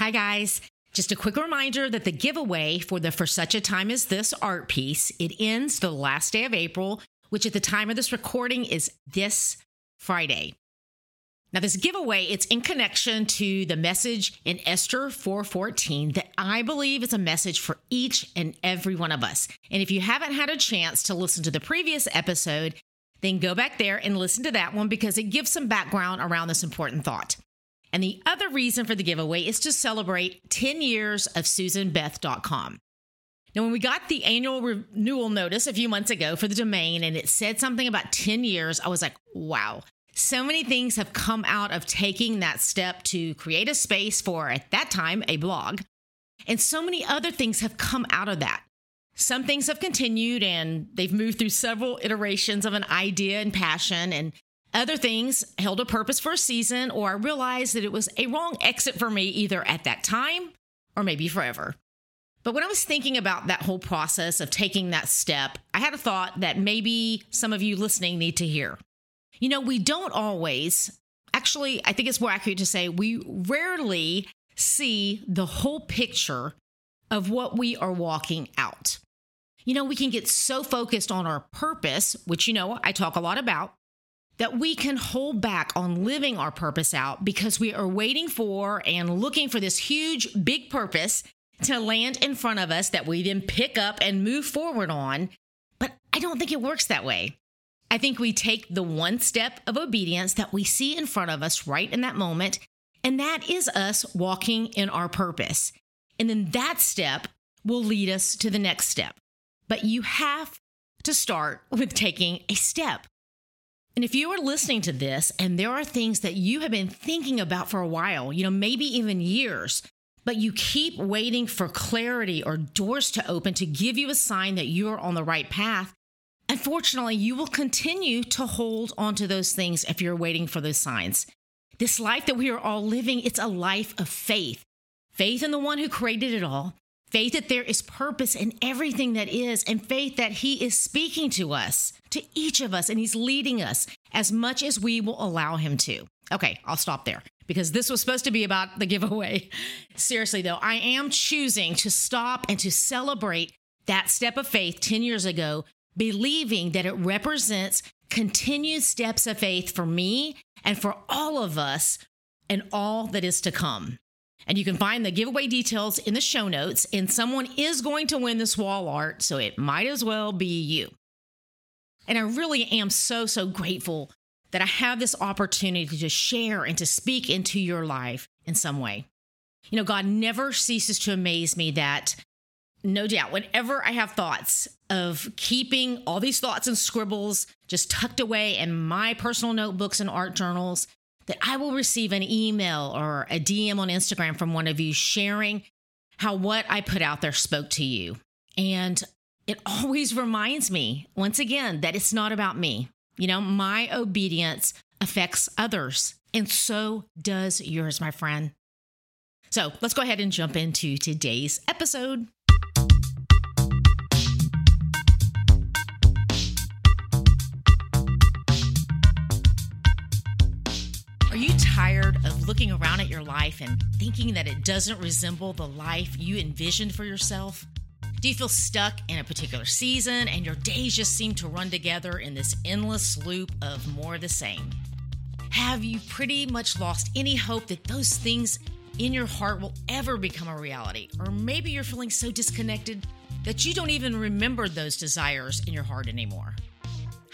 Hi, guys. Just a quick reminder that the giveaway for the For Such a Time as This art piece, it ends the last day of April, which at the time of this recording is this Friday. Now, this giveaway, it's in connection to the message in Esther 4:14 that I believe is a message for each and every one of us. And if you haven't had a chance to listen to the previous episode, then go back there and listen to that one because it gives some background around this important thought. And the other reason for the giveaway is to celebrate 10 years of SusanBeth.com. Now, when we got the annual renewal notice a few months ago for the domain and it said something about 10 years, I was like, wow, so many things have come out of taking that step to create a space for, at that time, a blog. And so many other things have come out of that. Some things have continued and they've moved through several iterations of an idea and passion. And other things held a purpose for a season, or I realized that it was a wrong exit for me either at that time or maybe forever. But when I was thinking about that whole process of taking that step, I had a thought that maybe some of you listening need to hear. You know, we don't always, actually, I think it's more accurate to say we rarely see the whole picture of what we are walking out. You know, we can get so focused on our purpose, which, you know, I talk a lot about, that we can hold back on living our purpose out because we are waiting for and looking for this huge, big purpose to land in front of us that we then pick up and move forward on. But I don't think it works that way. I think we take the one step of obedience that we see in front of us right in that moment, and that is us walking in our purpose. And then that step will lead us to the next step. But you have to start with taking a step. And if you are listening to this and there are things that you have been thinking about for a while, you know, maybe even years, but you keep waiting for clarity or doors to open to give you a sign that you're on the right path, unfortunately, you will continue to hold onto those things if you're waiting for those signs. This life that we are all living, it's a life of faith. Faith in the one who created it all, faith that there is purpose in everything that is, and faith that He is speaking to us, to each of us, and He's leading us as much as we will allow Him to. Okay, I'll stop there because this was supposed to be about the giveaway. Seriously, though, I am choosing to stop and to celebrate that step of faith 10 years ago, believing that it represents continued steps of faith for me and for all of us and all that is to come. And you can find the giveaway details in the show notes. And someone is going to win this wall art, so it might as well be you. And I really am so, so grateful that I have this opportunity to share and to speak into your life in some way. You know, God never ceases to amaze me that no doubt, whenever I have thoughts of keeping all these thoughts and scribbles just tucked away in my personal notebooks and art journals, that I will receive an email or a DM on Instagram from one of you sharing how what I put out there spoke to you. And it always reminds me, once again, that it's not about me. You know, my obedience affects others, and so does yours, my friend. So let's go ahead and jump into today's episode. Tired of looking around at your life and thinking that it doesn't resemble the life you envisioned for yourself? Do you feel stuck in a particular season and your days just seem to run together in this endless loop of more the same? Have you pretty much lost any hope that those things in your heart will ever become a reality? Or maybe you're feeling so disconnected that you don't even remember those desires in your heart anymore.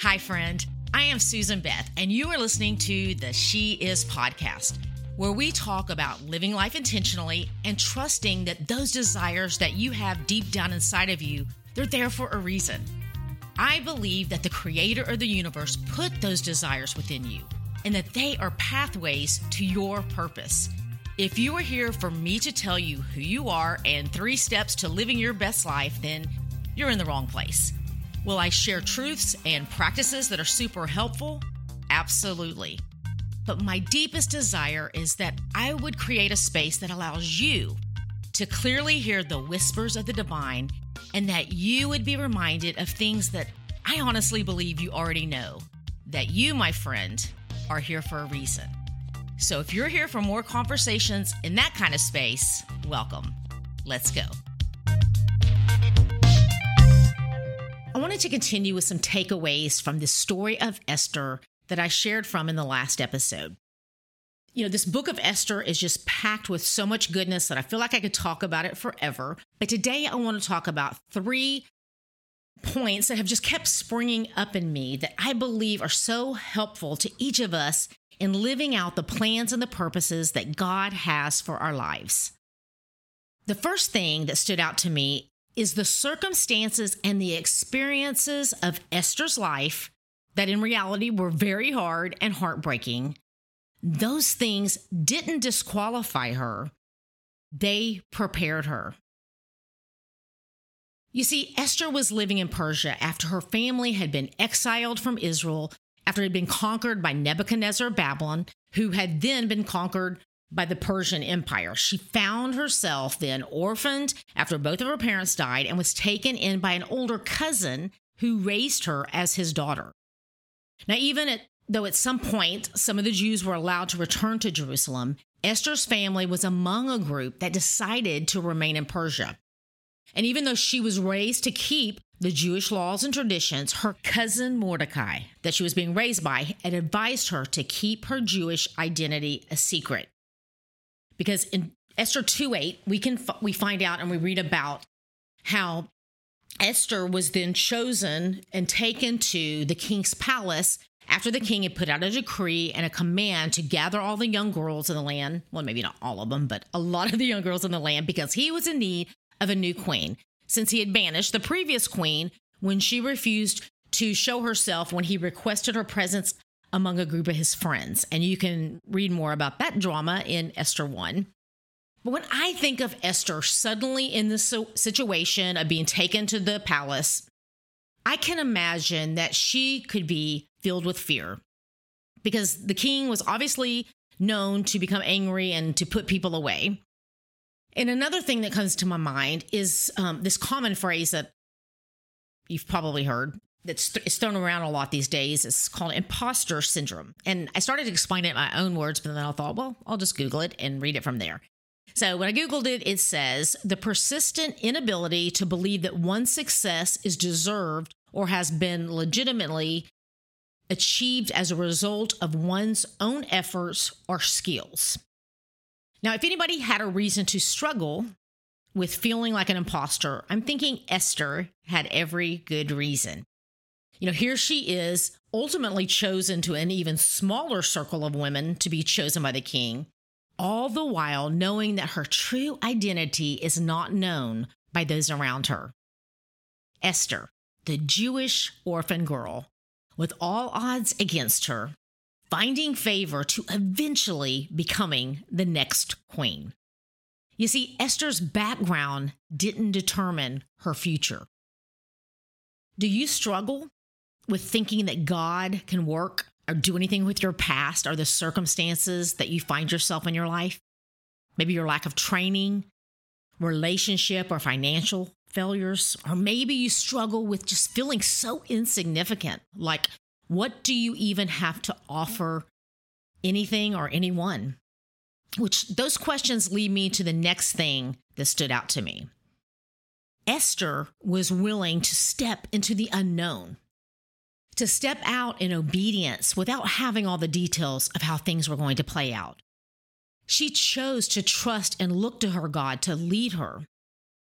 Hi, friend. I am Susan Beth, and you are listening to the She Is podcast, where we talk about living life intentionally and trusting that those desires that you have deep down inside of you, they're there for a reason. I believe that the creator of the universe put those desires within you and that they are pathways to your purpose. If you are here for me to tell you who you are and three steps to living your best life, then you're in the wrong place. Will I share truths and practices that are super helpful? Absolutely. But my deepest desire is that I would create a space that allows you to clearly hear the whispers of the divine and that you would be reminded of things that I honestly believe you already know that you, my friend, are here for a reason. So if you're here for more conversations in that kind of space, welcome. Let's go. Wanted to continue with some takeaways from the story of Esther that I shared from in the last episode. You know, this book of Esther is just packed with so much goodness that I feel like I could talk about it forever. But today I want to talk about three points that have just kept springing up in me that I believe are so helpful to each of us in living out the plans and the purposes that God has for our lives. The first thing that stood out to me is the circumstances and the experiences of Esther's life that in reality were very hard and heartbreaking. Those things didn't disqualify her, they prepared her. You see, Esther was living in Persia after her family had been exiled from Israel after it had been conquered by Nebuchadnezzar of Babylon, who had then been conquered by the Persian Empire. She found herself then orphaned after both of her parents died and was taken in by an older cousin who raised her as his daughter. Now, even at, though at some point some of the Jews were allowed to return to Jerusalem, Esther's family was among a group that decided to remain in Persia. And even though she was raised to keep the Jewish laws and traditions, her cousin Mordecai, that she was being raised by, had advised her to keep her Jewish identity a secret. Because in Esther 2:8, we can we find out and we read about how Esther was then chosen and taken to the king's palace after the king had put out a decree and a command to gather all the young girls in the land. Well, maybe not all of them, but a lot of the young girls in the land because he was in need of a new queen since he had banished the previous queen when she refused to show herself when he requested her presence among a group of his friends. And you can read more about that drama in Esther 1. But when I think of Esther suddenly in this situation of being taken to the palace, I can imagine that she could be filled with fear because the king was obviously known to become angry and to put people away. And another thing that comes to my mind is um, this common phrase that you've probably heard that's th- thrown around a lot these days. It's called imposter syndrome. And I started to explain it in my own words, but then I thought, well, I'll just Google it and read it from there. So when I Googled it, it says the persistent inability to believe that one's success is deserved or has been legitimately achieved as a result of one's own efforts or skills. Now, if anybody had a reason to struggle with feeling like an imposter, I'm thinking Esther had every good reason. You know, here she is, ultimately chosen to an even smaller circle of women to be chosen by the king, all the while knowing that her true identity is not known by those around her. Esther, the Jewish orphan girl, with all odds against her, finding favor to eventually becoming the next queen. You see, Esther's background didn't determine her future. Do you struggle with thinking that God can work or do anything with your past or the circumstances that you find yourself in your life? Maybe your lack of training, relationship, or financial failures. Or maybe you struggle with just feeling so insignificant, like what do you even have to offer anything or anyone? Which those questions lead me to the next thing that stood out to me. Esther was willing to step into the unknown, to step out in obedience without having all the details of how things were going to play out. She chose to trust and look to her God to lead her.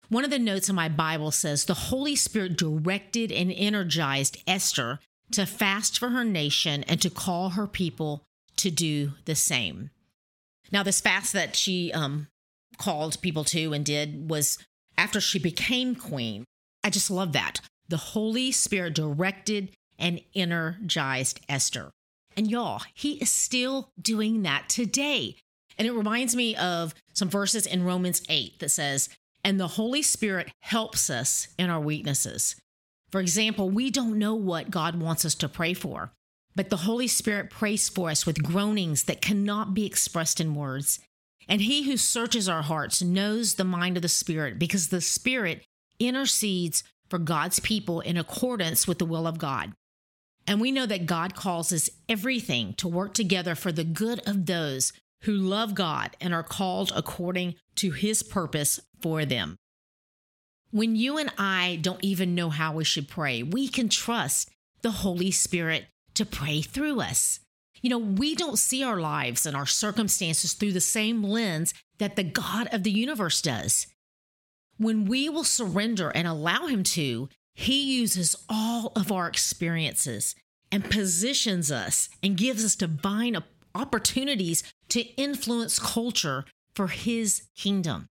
One of the notes in my Bible says the Holy Spirit directed and energized Esther to fast for her nation and to call her people to do the same. Now, this fast that she um, called people to and did was after she became queen. I just love that. The Holy Spirit directed and energized Esther. And y'all, he is still doing that today. And it reminds me of some verses in Romans 8 that says, And the Holy Spirit helps us in our weaknesses. For example, we don't know what God wants us to pray for, but the Holy Spirit prays for us with groanings that cannot be expressed in words. And he who searches our hearts knows the mind of the Spirit because the Spirit intercedes for God's people in accordance with the will of God. And we know that God causes everything to work together for the good of those who love God and are called according to his purpose for them. When you and I don't even know how we should pray, we can trust the Holy Spirit to pray through us. You know, we don't see our lives and our circumstances through the same lens that the God of the universe does. When we will surrender and allow Him to, He uses all of our experiences and positions us and gives us divine opportunities to influence culture for His kingdom.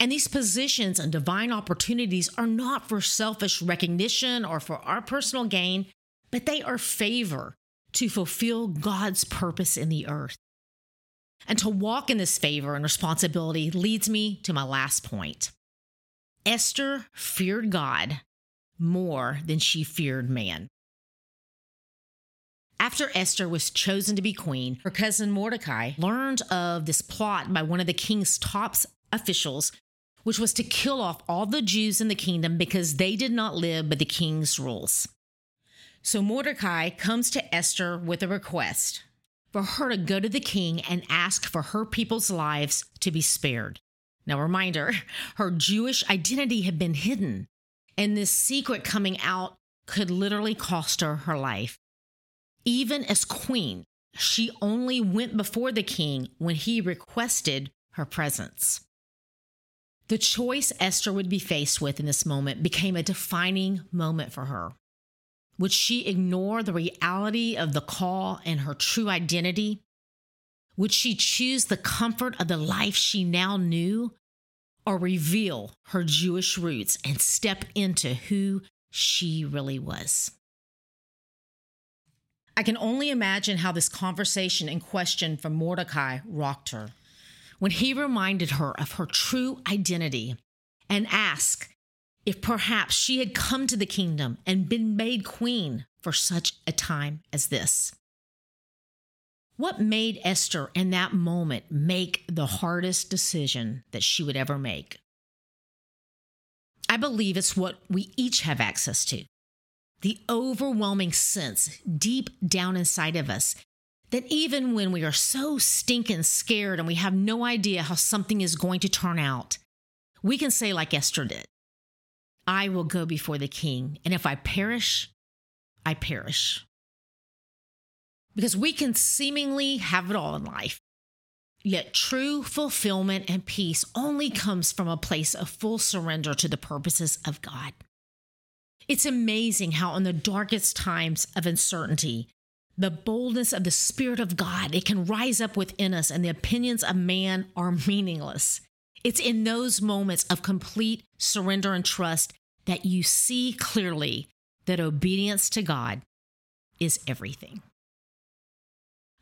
And these positions and divine opportunities are not for selfish recognition or for our personal gain, but they are favor to fulfill God's purpose in the earth. And to walk in this favor and responsibility leads me to my last point. Esther feared God more than she feared man. After Esther was chosen to be queen, her cousin Mordecai learned of this plot by one of the king's top officials, which was to kill off all the Jews in the kingdom because they did not live by the king's rules. So Mordecai comes to Esther with a request for her to go to the king and ask for her people's lives to be spared. Now, reminder her Jewish identity had been hidden, and this secret coming out could literally cost her her life. Even as queen, she only went before the king when he requested her presence. The choice Esther would be faced with in this moment became a defining moment for her. Would she ignore the reality of the call and her true identity? Would she choose the comfort of the life she now knew or reveal her Jewish roots and step into who she really was? I can only imagine how this conversation and question from Mordecai rocked her when he reminded her of her true identity and asked if perhaps she had come to the kingdom and been made queen for such a time as this. What made Esther in that moment make the hardest decision that she would ever make? I believe it's what we each have access to the overwhelming sense deep down inside of us that even when we are so stinking scared and we have no idea how something is going to turn out, we can say, like Esther did, I will go before the king. And if I perish, I perish. Because we can seemingly have it all in life. Yet true fulfillment and peace only comes from a place of full surrender to the purposes of God. It's amazing how in the darkest times of uncertainty, the boldness of the Spirit of God, it can rise up within us and the opinions of man are meaningless. It's in those moments of complete surrender and trust that you see clearly that obedience to God is everything.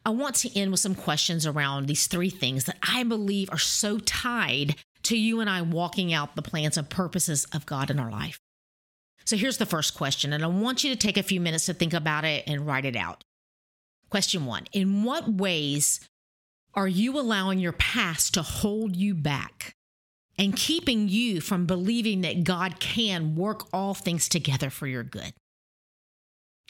I want to end with some questions around these three things that I believe are so tied to you and I walking out the plans and purposes of God in our life. So here's the first question, and I want you to take a few minutes to think about it and write it out. Question one In what ways are you allowing your past to hold you back and keeping you from believing that God can work all things together for your good?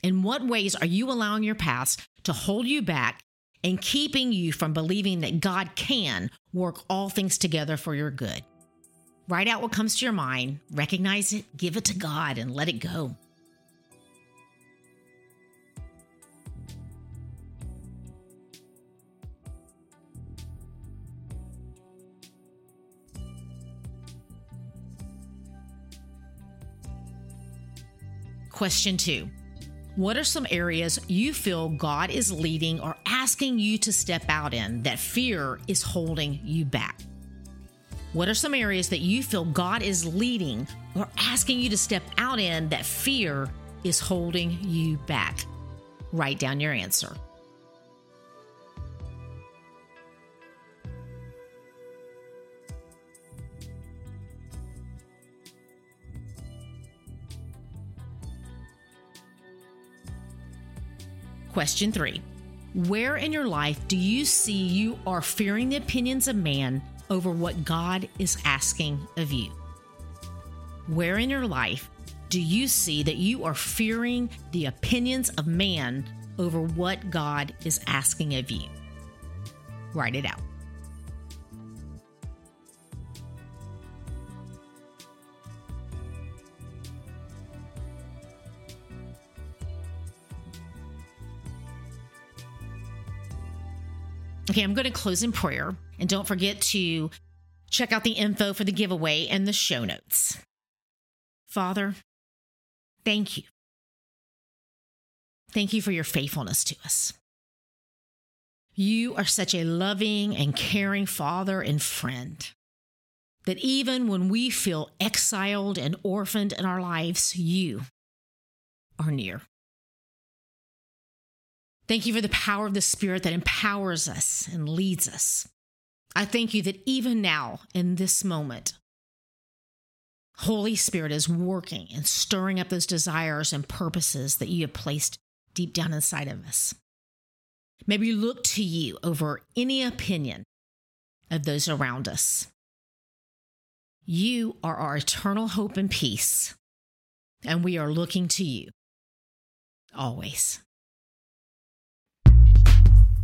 In what ways are you allowing your past to hold you back and keeping you from believing that God can work all things together for your good? Write out what comes to your mind, recognize it, give it to God, and let it go. Question two What are some areas you feel God is leading or asking you to step out in that fear is holding you back? What are some areas that you feel God is leading or asking you to step out in that fear is holding you back? Write down your answer. Question three Where in your life do you see you are fearing the opinions of man over what God is asking of you? Where in your life do you see that you are fearing the opinions of man over what God is asking of you? Write it out. Okay, I'm going to close in prayer. And don't forget to check out the info for the giveaway and the show notes. Father, thank you. Thank you for your faithfulness to us. You are such a loving and caring father and friend that even when we feel exiled and orphaned in our lives, you are near. Thank you for the power of the Spirit that empowers us and leads us. I thank you that even now, in this moment, Holy Spirit is working and stirring up those desires and purposes that you have placed deep down inside of us. Maybe we look to you over any opinion of those around us. You are our eternal hope and peace, and we are looking to you always.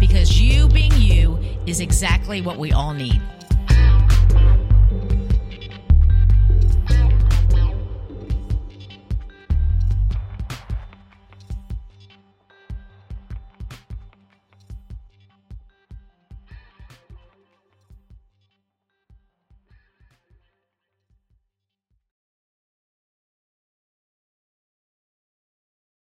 because you being you is exactly what we all need.